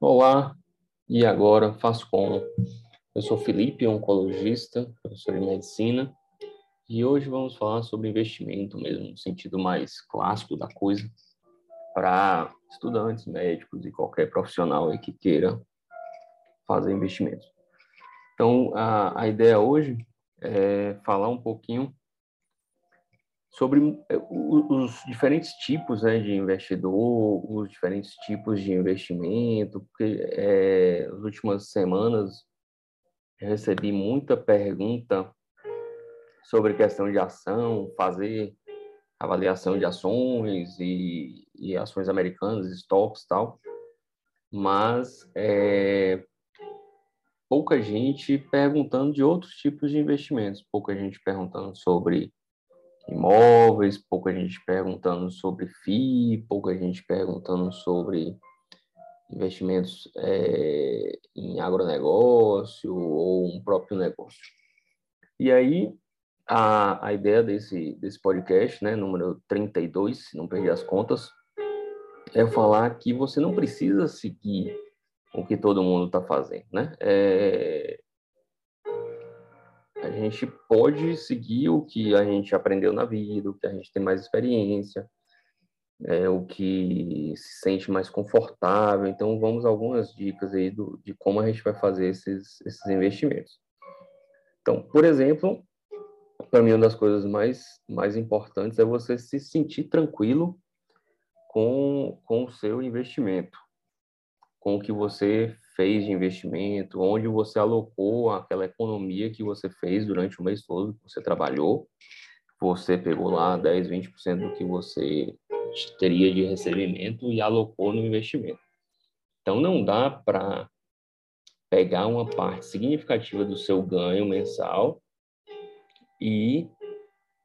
Olá, e agora faço como? Eu sou Felipe, oncologista, professor de medicina, e hoje vamos falar sobre investimento mesmo, no sentido mais clássico da coisa, para estudantes, médicos e qualquer profissional que queira fazer investimentos. Então, a, a ideia hoje é falar um pouquinho sobre eh, os diferentes tipos né, de investidor, os diferentes tipos de investimento, porque é, nas últimas semanas eu recebi muita pergunta sobre questão de ação, fazer avaliação de ações e, e ações americanas, estoques e tal, mas é, pouca gente perguntando de outros tipos de investimentos, pouca gente perguntando sobre imóveis, pouca gente perguntando sobre FII, pouca gente perguntando sobre investimentos é, em agronegócio ou um próprio negócio. E aí, a, a ideia desse, desse podcast, né, número 32, se não perder as contas, é falar que você não precisa seguir o que todo mundo está fazendo, né? É, a gente pode seguir o que a gente aprendeu na vida, o que a gente tem mais experiência, é, o que se sente mais confortável. Então, vamos algumas dicas aí do, de como a gente vai fazer esses, esses investimentos. Então, por exemplo, para mim, uma das coisas mais, mais importantes é você se sentir tranquilo com, com o seu investimento, com o que você fez de investimento, onde você alocou aquela economia que você fez durante o mês todo que você trabalhou. Você pegou lá 10, 20% do que você teria de recebimento e alocou no investimento. Então, não dá para pegar uma parte significativa do seu ganho mensal e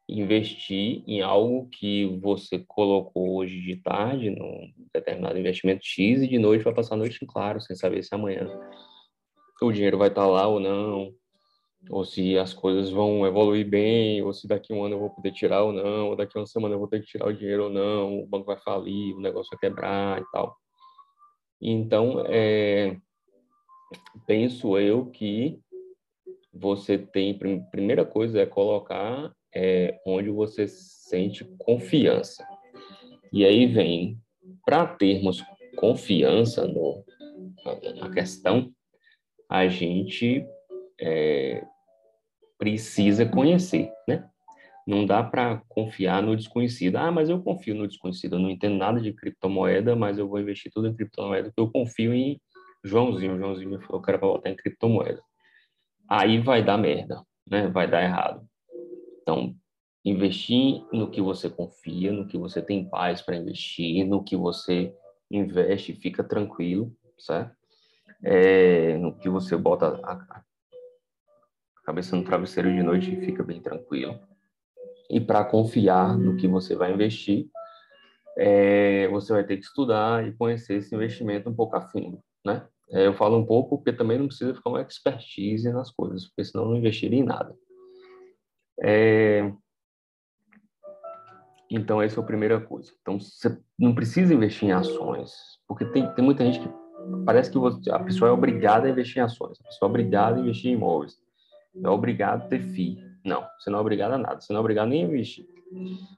investir em algo que você colocou hoje de tarde, num determinado investimento X, e de noite vai passar a noite em claro, sem saber se amanhã o dinheiro vai estar lá ou não, ou se as coisas vão evoluir bem, ou se daqui um ano eu vou poder tirar ou não, ou daqui uma semana eu vou ter que tirar o dinheiro ou não, o banco vai falir, o negócio vai quebrar e tal. Então, é, penso eu que você tem, primeira coisa é colocar é, onde você sente confiança. E aí vem, para termos confiança no, na, questão, a gente é, precisa conhecer, né? Não dá para confiar no desconhecido. Ah, mas eu confio no desconhecido. Eu não entendo nada de criptomoeda, mas eu vou investir tudo em criptomoeda porque eu confio em Joãozinho. Joãozinho me falou que era para botar em criptomoeda. Aí vai dar merda, né? Vai dar errado. Então, investir no que você confia, no que você tem paz para investir, no que você investe, fica tranquilo, certo? É, no que você bota a, cabeça no travesseiro de noite e fica bem tranquilo. E para confiar no que você vai investir, é, você vai ter que estudar e conhecer esse investimento um pouco a fundo, né? É, eu falo um pouco porque também não precisa ficar uma expertise nas coisas, porque senão não investiria em nada. É... Então, essa é a primeira coisa. Então, você não precisa investir em ações, porque tem, tem muita gente que parece que você, a pessoa é obrigada a investir em ações, a pessoa é obrigada a investir em imóveis, é obrigado a ter FII. Não, você não é obrigado a nada, você não é obrigado nem a investir.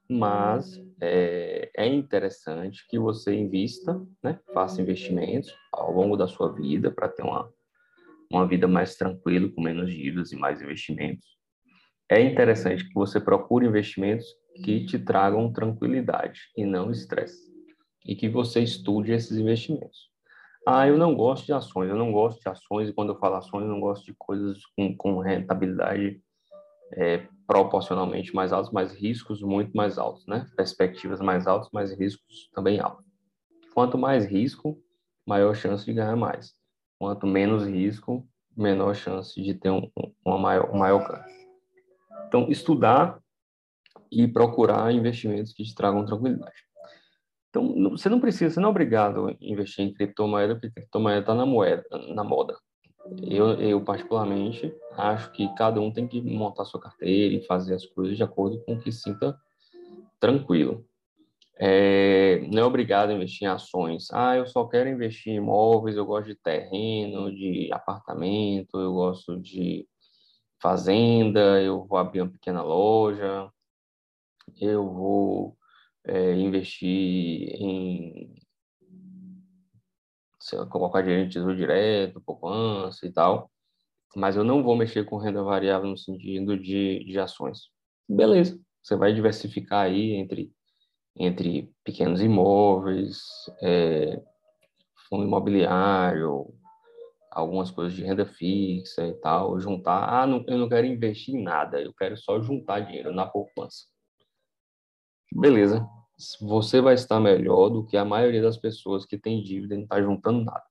Mas é, é interessante que você invista, né, faça investimentos ao longo da sua vida para ter uma, uma vida mais tranquila, com menos dívidas e mais investimentos é interessante que você procure investimentos que te tragam tranquilidade e não estresse. E que você estude esses investimentos. Ah, eu não gosto de ações, eu não gosto de ações, e quando eu falo ações, eu não gosto de coisas com, com rentabilidade é, proporcionalmente mais altas, mas riscos muito mais altos, né? Perspectivas mais altas, mas riscos também altos. Quanto mais risco, maior chance de ganhar mais. Quanto menos risco, menor chance de ter um, uma maior, um maior ganho. Então, estudar e procurar investimentos que te tragam tranquilidade. Então, você não precisa, você não é obrigado a investir em criptomoeda, porque criptomoeda está na moeda, na moda. Eu, eu, particularmente, acho que cada um tem que montar sua carteira e fazer as coisas de acordo com o que sinta tranquilo. É, não é obrigado a investir em ações. Ah, eu só quero investir em imóveis, eu gosto de terreno, de apartamento, eu gosto de fazenda, eu vou abrir uma pequena loja, eu vou é, investir em lá, colocar dinheiro direto, poupança e tal, mas eu não vou mexer com renda variável no sentido de, de ações. Beleza, você vai diversificar aí entre, entre pequenos imóveis, é, fundo imobiliário, algumas coisas de renda fixa e tal, juntar. Ah, não, eu não quero investir em nada, eu quero só juntar dinheiro na poupança. Beleza, você vai estar melhor do que a maioria das pessoas que tem dívida e não está juntando nada.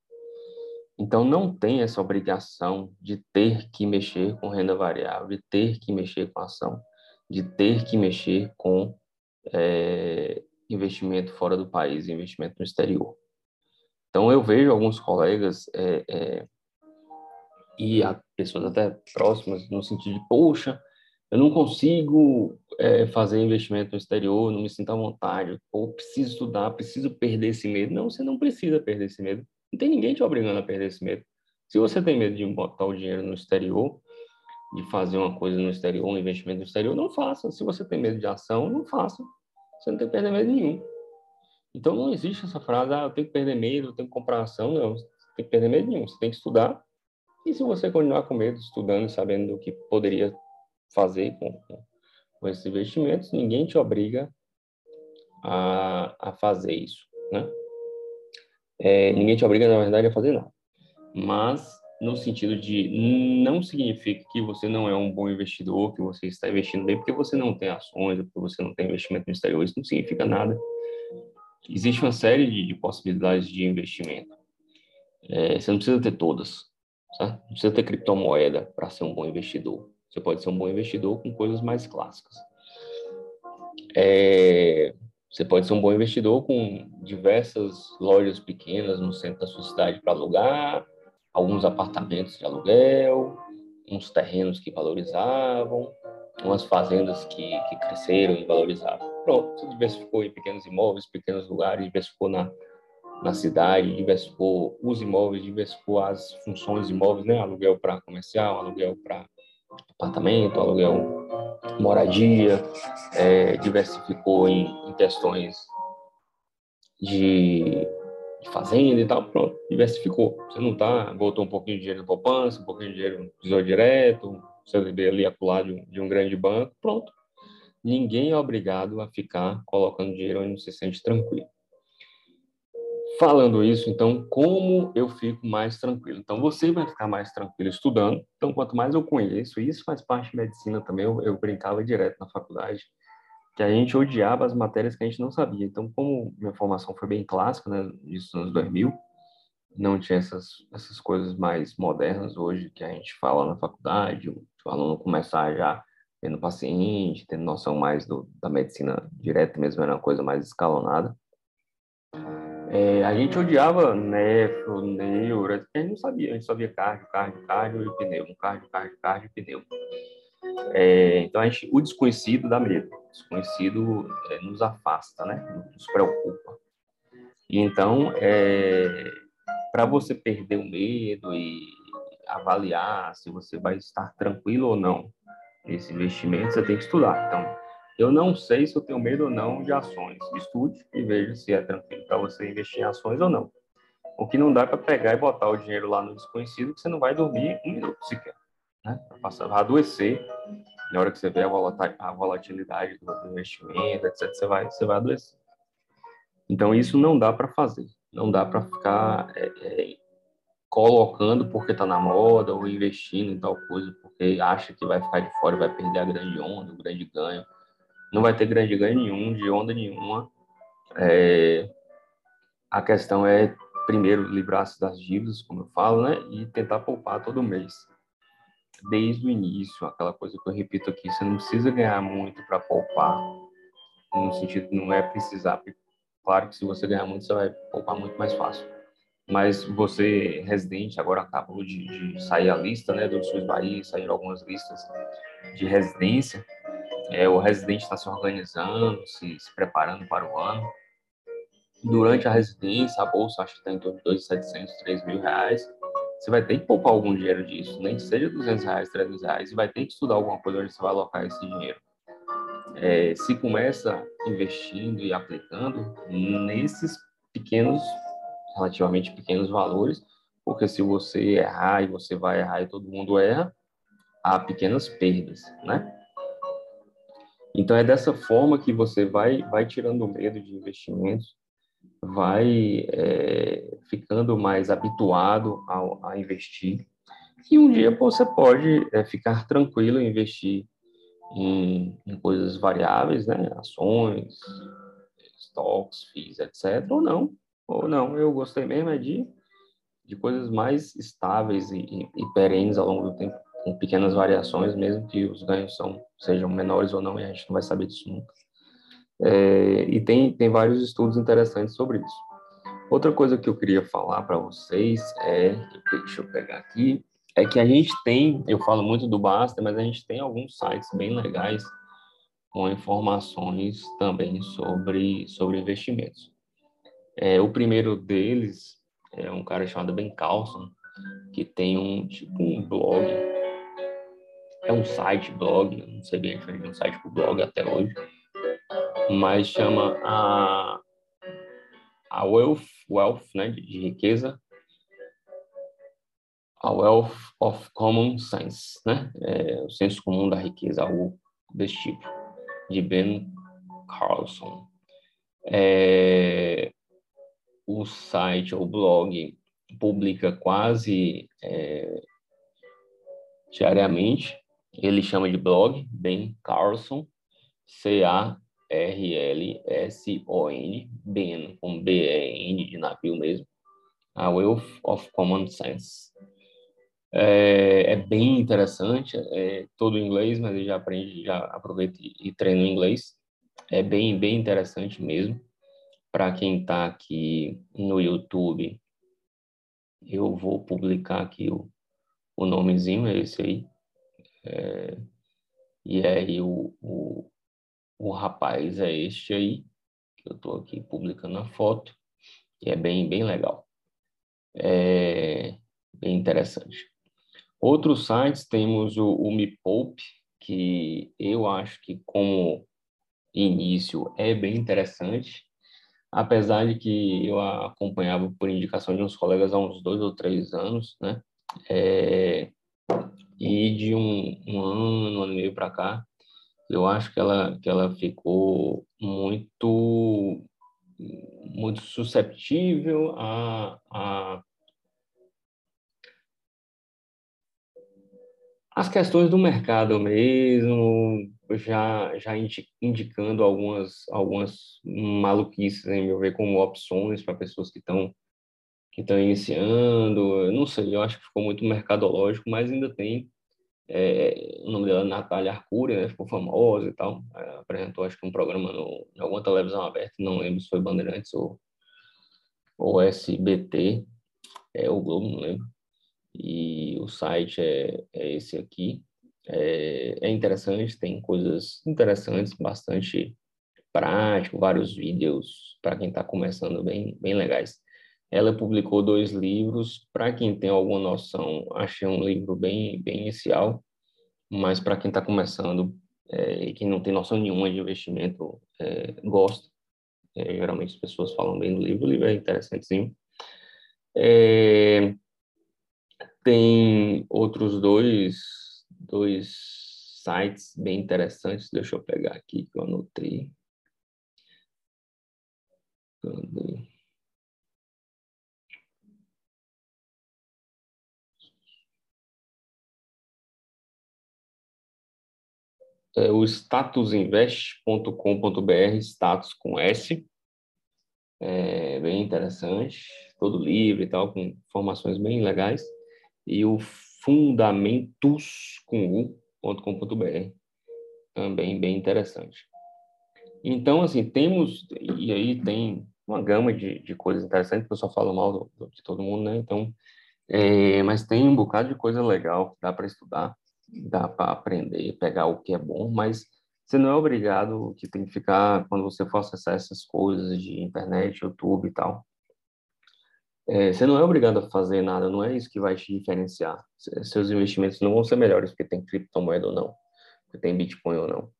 Então, não tem essa obrigação de ter que mexer com renda variável, de ter que mexer com ação, de ter que mexer com é, investimento fora do país, investimento no exterior. Então, eu vejo alguns colegas é, é, e pessoas até próximas, no sentido de, poxa, eu não consigo é, fazer investimento no exterior, não me sinto à vontade, ou preciso estudar, preciso perder esse medo. Não, você não precisa perder esse medo. Não tem ninguém te obrigando a perder esse medo. Se você tem medo de botar o dinheiro no exterior, de fazer uma coisa no exterior, um investimento no exterior, não faça. Se você tem medo de ação, não faça. Você não tem que perder medo nenhum. Então não existe essa frase, ah, eu tenho que perder medo, eu tenho que comprar ação. Não, você tem que perder medo nenhum. Você tem que estudar. E se você continuar com medo, estudando sabendo o que poderia fazer com, com esses investimentos, ninguém te obriga a, a fazer isso, né? É, ninguém te obriga, na verdade, a fazer nada. Mas, no sentido de não significa que você não é um bom investidor, que você está investindo bem porque você não tem ações, porque você não tem investimento no exterior, isso não significa nada. Existe uma série de, de possibilidades de investimento. É, você não precisa ter todas? Não precisa ter criptomoeda para ser um bom investidor. Você pode ser um bom investidor com coisas mais clássicas. É, você pode ser um bom investidor com diversas lojas pequenas no centro da sua cidade para alugar, alguns apartamentos de aluguel, uns terrenos que valorizavam, umas fazendas que, que cresceram e valorizavam. Pronto, você diversificou em pequenos imóveis, pequenos lugares, diversificou na, na cidade, diversificou os imóveis, diversificou as funções imóveis, né? Aluguel para comercial, aluguel para apartamento, aluguel, moradia, é, diversificou em, em questões de, de, fazenda e tal, pronto, diversificou. Você não tá, botou um pouquinho de dinheiro na poupança, um pouquinho de dinheiro no tesouro direto, CDB ali acolá de um, de um grande banco, pronto. Ninguém é obrigado a ficar colocando dinheiro onde não se sente tranquilo. Falando isso, então, como eu fico mais tranquilo? Então, você vai ficar mais tranquilo estudando. Então, quanto mais eu conheço, e isso faz parte de medicina também, eu, eu brincava direto na faculdade, que a gente odiava as matérias que a gente não sabia. Então, como minha formação foi bem clássica, né, nos anos 2000, não tinha essas, essas coisas mais modernas hoje que a gente fala na faculdade, o, o aluno começar já vendo paciente, tendo noção mais do, da medicina direta mesmo, era uma coisa mais escalonada. É, a gente odiava nefro, neuro, a gente não sabia, a gente sabia cardio, cardio, cardio e pneu, um cardio, cardio, cardio e pneu. É, então, a gente, o desconhecido dá medo, o desconhecido é, nos afasta, né? nos preocupa. E então, é, para você perder o medo e avaliar se você vai estar tranquilo ou não nesse investimento, você tem que estudar. Então, eu não sei se eu tenho medo ou não de ações. Estude e veja se é tranquilo para você investir em ações ou não. O que não dá para pegar e botar o dinheiro lá no desconhecido, que você não vai dormir um minuto sequer. Né? Vai adoecer. Na hora que você vê a volatilidade do investimento, etc., você vai, você vai adoecer. Então, isso não dá para fazer. Não dá para ficar é, é, colocando porque está na moda ou investindo em tal coisa porque acha que vai ficar de fora e vai perder a grande onda, o grande ganho não vai ter grande ganho nenhum, de onda nenhuma. É, a questão é, primeiro, livrar-se das dívidas, como eu falo, né? E tentar poupar todo mês. Desde o início, aquela coisa que eu repito aqui, você não precisa ganhar muito para poupar. No sentido, não é precisar Claro que se você ganhar muito, você vai poupar muito mais fácil. Mas você, residente, agora acabou de, de sair a lista, né, do SUS Bahia, saíram algumas listas de residência. É, o residente está se organizando, se, se preparando para o ano. Durante a residência, a bolsa acho que está em torno de 2.700, 3 mil reais. Você vai ter que poupar algum dinheiro disso, nem que seja 200 reais, 300 reais, e vai ter que estudar alguma coisa onde você vai alocar esse dinheiro. É, se começa investindo e aplicando nesses pequenos, relativamente pequenos valores, porque se você errar e você vai errar e todo mundo erra, há pequenas perdas, né? Então é dessa forma que você vai vai tirando o medo de investimentos, vai é, ficando mais habituado a, investir e um dia você pode é, ficar tranquilo em investir em, em, coisas variáveis, né? Ações, estoques, FIIs, etc. Ou não, ou não. Eu gostei mesmo é de, de coisas mais estáveis e, e, e perenes ao longo do tempo com pequenas variações, mesmo que os ganhos são, sejam menores ou não, e a gente não vai saber disso nunca. É, e tem, tem vários estudos interessantes sobre isso. Outra coisa que eu queria falar para vocês é, deixa eu pegar aqui, é que a gente tem, eu falo muito do Basta, mas a gente tem alguns sites bem legais com informações também sobre, sobre investimentos. É, o primeiro deles é um cara chamado Ben Carlson, que tem um tipo um blog é um site, blog, não sei bem diferença de um site para blog até hoje, mas chama a, a Wealth, wealth né, de, de riqueza, a Wealth of Common Sense, né, é, o senso comum da riqueza, algo desse tipo, de Ben Carlson. É, o site, o blog, publica quase é, diariamente ele chama de blog, Ben Carlson, C-A-R-L-S-O-N, Ben, com B-E-N de navio mesmo, a Wealth of Common Sense. É, é bem interessante, é todo em inglês, mas ele já aprende, já aproveita e treina em inglês. É bem, bem interessante mesmo. Para quem está aqui no YouTube, eu vou publicar aqui o, o nomezinho, é esse aí, é, e aí o, o, o rapaz é este aí, que eu estou aqui publicando a foto, e é bem, bem legal. É bem interessante. Outros sites temos o, o Me Poupe, que eu acho que como início é bem interessante, apesar de que eu acompanhava por indicação de uns colegas há uns dois ou três anos, né? É, e de um, um ano, um ano e meio para cá, eu acho que ela, que ela ficou muito, muito susceptível a, a as questões do mercado mesmo, já, já indicando algumas, algumas maluquices, em meu ver, como opções para pessoas que estão que estão iniciando, eu não sei, eu acho que ficou muito mercadológico, mas ainda tem é, o nome dela é Natália Arcuri, né, ficou famosa e tal, é, apresentou acho que um programa no, em alguma televisão aberta, não lembro se foi Bandeirantes ou, ou SBT, é o Globo, não lembro, e o site é, é esse aqui, é, é interessante, tem coisas interessantes, bastante prático, vários vídeos para quem está começando bem, bem legais. Ela publicou dois livros. Para quem tem alguma noção, achei um livro bem, bem inicial, mas para quem está começando é, e quem não tem noção nenhuma de investimento, é, gosta. É, geralmente as pessoas falam bem do livro, o livro é interessantezinho. É, tem outros dois, dois sites bem interessantes, deixa eu pegar aqui que eu anotei. É o statusinvest.com.br, status com S. É bem interessante, todo livre e tal, com informações bem legais. E o fundamentos.com.br, também bem interessante. Então, assim, temos, e aí tem uma gama de, de coisas interessantes, eu só falo mal do, do, de todo mundo, né? Então, é, mas tem um bocado de coisa legal que dá para estudar, dá para aprender, pegar o que é bom, mas você não é obrigado que tem que ficar, quando você for acessar essas coisas de internet, YouTube e tal, é, você não é obrigado a fazer nada, não é isso que vai te diferenciar. Seus investimentos não vão ser melhores porque tem criptomoeda ou não, porque tem Bitcoin ou não,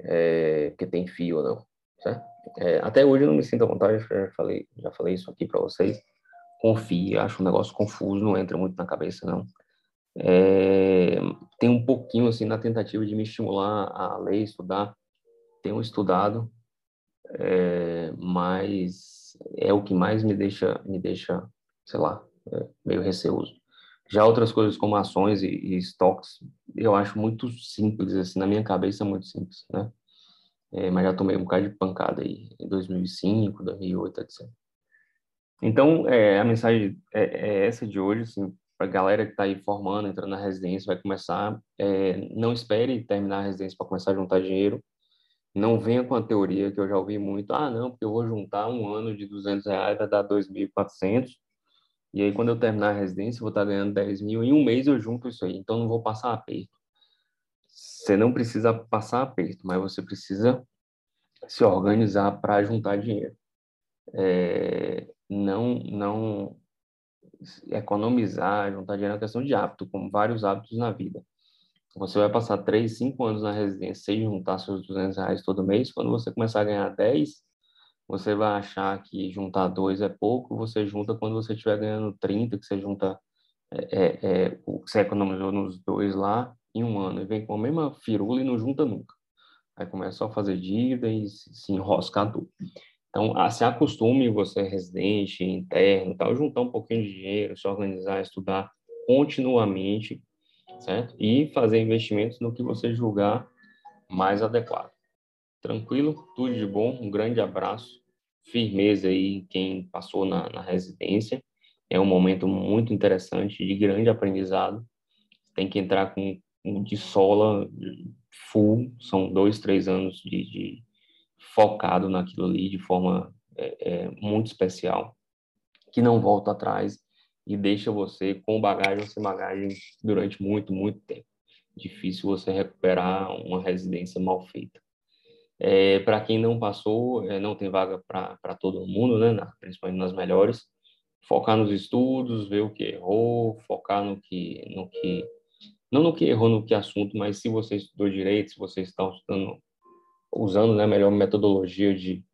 é, porque tem FII ou não, certo? É, até hoje eu não me sinto à vontade, já falei, já falei isso aqui para vocês. Confie, acho um negócio confuso, não entra muito na cabeça, não. É, tem um pouquinho, assim, na tentativa de me estimular a ler, estudar. Tenho estudado, é, mas é o que mais me deixa, me deixa, sei lá, é, meio receoso. Já outras coisas como ações e, e estoques, eu acho muito simples, assim, na minha cabeça é muito simples, né? É, mas já tomei um bocado de pancada aí, em 2005, 2008, etc. Então, é, a mensagem é, é, essa de hoje, assim, para a galera que está aí formando, entrando na residência, vai começar, é, não espere terminar a residência para começar a juntar dinheiro, não venha com a teoria que eu já ouvi muito, ah, não, porque eu vou juntar um ano de 200 reais, vai dar 2.400, e aí quando eu terminar a residência, eu vou estar tá ganhando 10 mil, em um mês eu junto isso aí, então não vou passar aperto. Você não precisa passar aperto, mas você precisa se organizar para juntar dinheiro. É, não, não economizar, juntar dinheiro é uma questão de hábito, como vários hábitos na vida. Você vai passar 3, 5 anos na residência sem juntar seus 200 reais todo mês. Quando você começar a ganhar 10, você vai achar que juntar 2 é pouco. Você junta quando você estiver ganhando 30, que você junta é, é, é, o que você economizou nos dois lá em um ano. E vem com a mesma firula e não junta nunca. Aí começa a fazer dívida e se enroscar tudo. Então, se acostume, você residente, interno, tal, juntar um pouquinho de dinheiro, se organizar, estudar continuamente, certo? E fazer investimentos no que você julgar mais adequado. Tranquilo? Tudo de bom? Um grande abraço. Firmeza aí quem passou na, na residência. É um momento muito interessante, de grande aprendizado. Tem que entrar com de sola full, são dois, três anos de, de focado naquilo ali de forma é, é, muito especial, que não volta atrás e deixa você com bagagem sem bagagem durante muito, muito tempo. Difícil você recuperar uma residência mal feita. É, para quem não passou, é, não tem vaga para todo mundo, né, na, principalmente nas melhores. Focar nos estudos, ver o que errou, focar no que, no que, não no que errou, no que assunto, mas se você estudou direito, se você está estudando usando né, melhor metodologia de,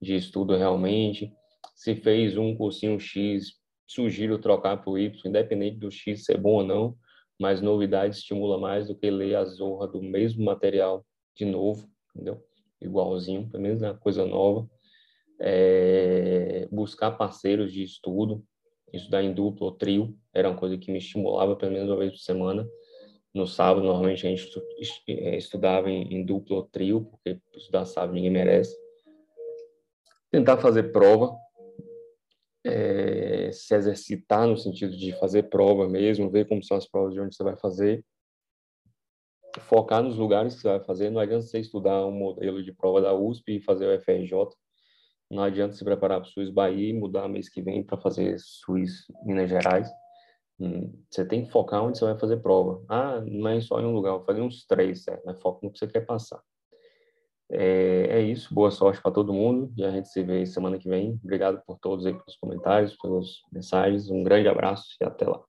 de estudo realmente. Se fez um cursinho X, sugiro trocar para o Y, independente do X ser bom ou não, mas novidade estimula mais do que ler a zorra do mesmo material de novo, entendeu? Igualzinho, pelo menos é uma coisa nova. É, buscar parceiros de estudo, estudar em duplo ou trio, era uma coisa que me estimulava pelo menos uma vez por semana no sábado, normalmente a gente é, estudava em, em duplo ou trio, porque estudar sábado ninguém merece. Tentar fazer prova, é, se exercitar no sentido de fazer prova mesmo, ver como são as provas de onde você vai fazer, focar nos lugares que você vai fazer. Não adianta você estudar um modelo de prova da USP e fazer o FRJ. Não adianta se preparar para o SUS Bahia e mudar mês que vem para fazer SUS Minas Gerais você tem que focar onde você vai fazer prova. Ah, não é só em um lugar, fazer uns três, certo? Mas foca no que você quer passar. É, é isso, boa sorte para todo mundo e a gente se vê semana que vem. Obrigado por todos aí pelos comentários, pelas mensagens. Um grande abraço e até lá.